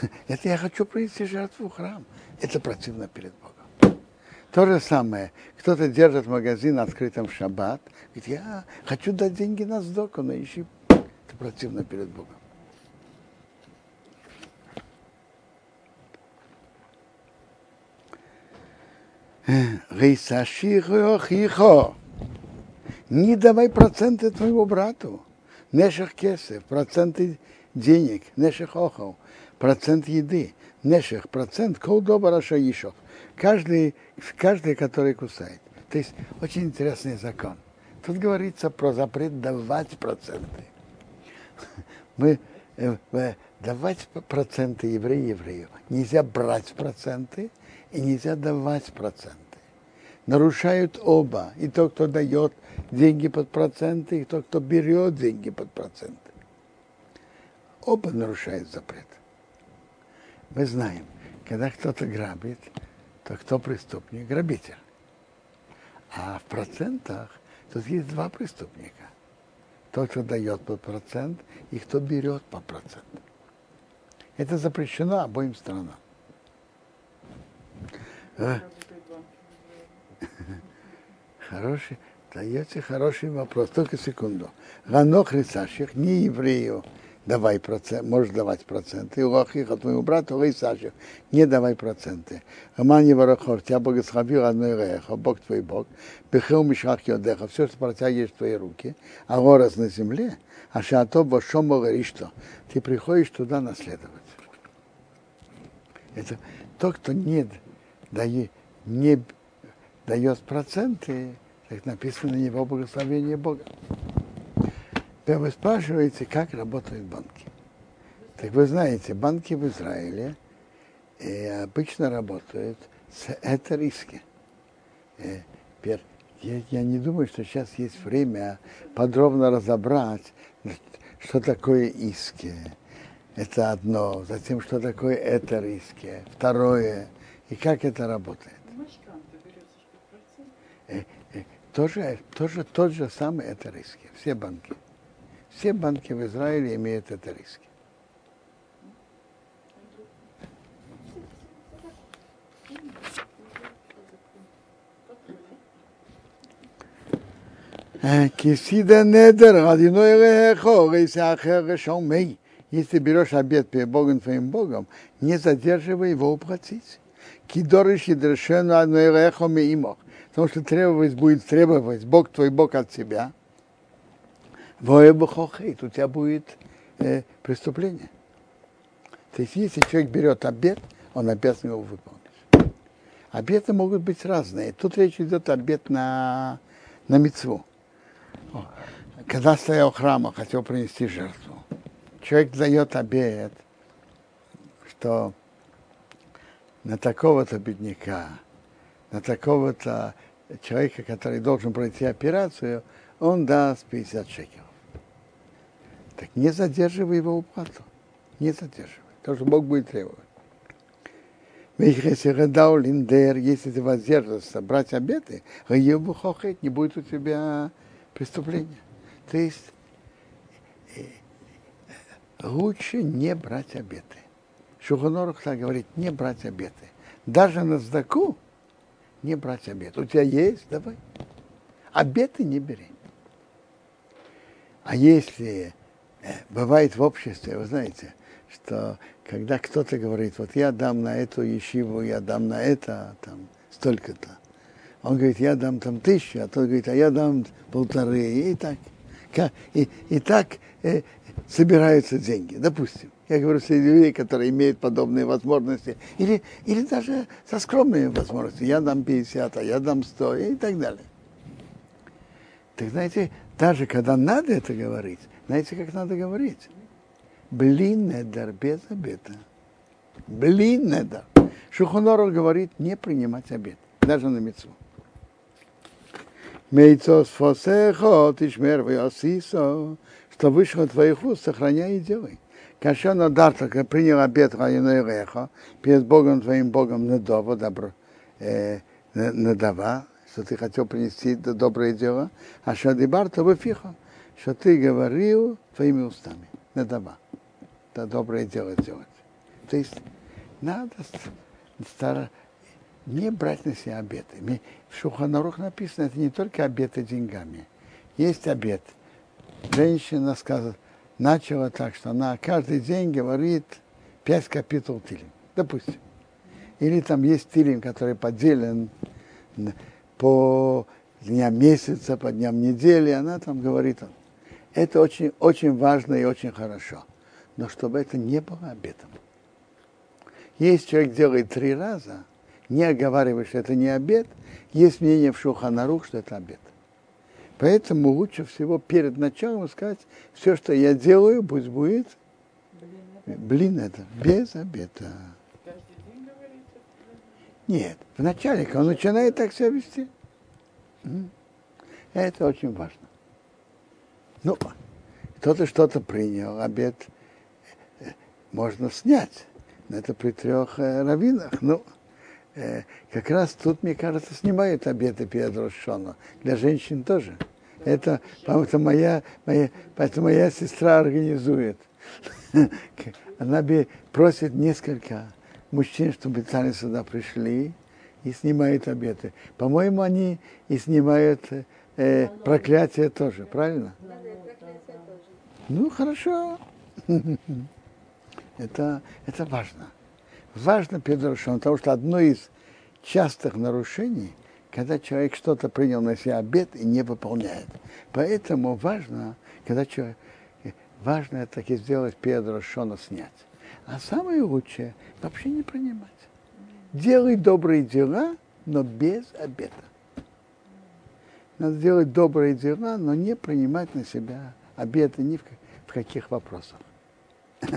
[SPEAKER 1] Это я хочу принести жертву в храм. Это противно перед Богом. То же самое, кто-то держит магазин открытым в шаббат, говорит, я хочу дать деньги на сдоку, но ищи. Это противно перед Богом. Не давай проценты твоему брату. Неших кесов, проценты денег, неших охов, процент еды, неших процент, кол добра шаишов каждый, каждый, который кусает. То есть очень интересный закон. Тут говорится про запрет давать проценты. Мы э, э, давать проценты еврею еврею. Нельзя брать проценты и нельзя давать проценты. Нарушают оба. И тот, кто дает деньги под проценты, и тот, кто берет деньги под проценты. Оба нарушают запрет. Мы знаем, когда кто-то грабит, то кто преступник? Грабитель. А в процентах тут есть два преступника. Тот, кто дает по процент, и кто берет по проценту. Это запрещено обоим сторонам. А? Хороший, даете хороший вопрос, только секунду. Ганох Рисаших, не еврею, давай процент, можешь давать проценты. У Ахиха, твоему брату, Лейсашев, не давай проценты. Амани Варахор, тебя благословил одной реха, Бог твой Бог, Бехил Мишах Йодеха, все, что протягиваешь в твои руки, а город на земле, а шато говоришь, что ты приходишь туда наследовать. Это то, кто не дает, не дает проценты, так написано на него благословение Бога. Вы спрашиваете, как работают банки. Так вы знаете, банки в Израиле э, обычно работают с это риски. Э, я, я не думаю, что сейчас есть время подробно разобрать, что такое иски. Это одно. Затем, что такое это риски. Второе. И как это работает. Э, тоже, тоже тот же самый это риски. Все банки. Все банки в Израиле имеют это риски. Кисида недер. Если берешь обед перед Богом твоим Богом, не задерживай его уплатить. Кидориш и дрешену одной рехо мимо. Потому что требовать будет требовать Бог твой Бог от себя – Воебухохейт, у тебя будет э, преступление. То есть, если человек берет обед, он обязан его выполнить. Обеты могут быть разные. Тут речь идет обет на, на мецву. Когда стоял храм, хотел принести жертву. Человек дает обед, что на такого-то бедняка, на такого-то человека, который должен пройти операцию, он даст 50 шекелов. Так не задерживай его уплату. Не задерживай. То, что Бог будет требовать. Если ты воздержишься брать обеты, не будет у тебя преступления. То есть э, лучше не брать обеты. Шуханорух так говорит, не брать обеты. Даже на сдаку не брать обеты. У тебя есть, давай. Обеты не бери. А если бывает в обществе, вы знаете, что когда кто-то говорит, вот я дам на эту ешиву, я дам на это, там, столько-то. Он говорит, я дам там тысячу, а тот говорит, а я дам полторы, и так. И, и так э, собираются деньги, допустим. Я говорю среди людей, которые имеют подобные возможности, или, или даже со скромными возможностями. Я дам 50, а я дам 100 и так далее. Так знаете, даже когда надо это говорить, знаете, как надо говорить? Блин, недер, без обета. Блин, недер. Шухоноров говорит не принимать обед, даже на мецу. Мейцос фосехо, тишмер вясисо, что вышло твоих уст, сохраняй и делай. Кашо надар, как принял обед реха, перед Богом твоим Богом недово, добро, э, недава, что ты хотел принести доброе дело, а что дебарта выфиха, что ты говорил твоими устами, недава это доброе дело делать. То есть надо стараться не брать на себя обеты. В Шуханарух написано, это не только обеты деньгами. Есть обет. Женщина сказала, начала так, что она каждый день говорит пять капитул тилим. Допустим. Или там есть тилим, который поделен по дням месяца, по дням недели, она там говорит. Это очень, очень важно и очень хорошо но чтобы это не было обетом. Если человек делает три раза, не оговаривая, что это не обед, есть мнение в Шуханарух, что это обед. Поэтому лучше всего перед началом сказать, все, что я делаю, пусть будет блин это, без обета. Нет, вначале, он начинает так себя вести. Это очень важно. Ну, кто-то что-то принял, обед – можно снять. Но это при трех э, раввинах. Ну, э, как раз тут, мне кажется, снимают обеты перед Рошону. Для женщин тоже. Это, по-моему, моя, моя, поэтому моя сестра организует. Она просит несколько мужчин, чтобы сами сюда пришли и снимают обеты. По-моему, они и снимают э, проклятие тоже, правильно? Ну, хорошо. Это, это важно. Важно перед Рошоном, потому что одно из частых нарушений, когда человек что-то принял на себя обед и не выполняет. Поэтому важно, когда человек, важно это таки сделать перед Рошона снять. А самое лучшее вообще не принимать. Делай добрые дела, но без обета. Надо делать добрые дела, но не принимать на себя обеты ни в, каких вопросах.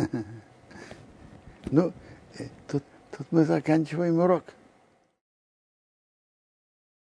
[SPEAKER 1] Ну, э, тут, тут мы заканчиваем урок.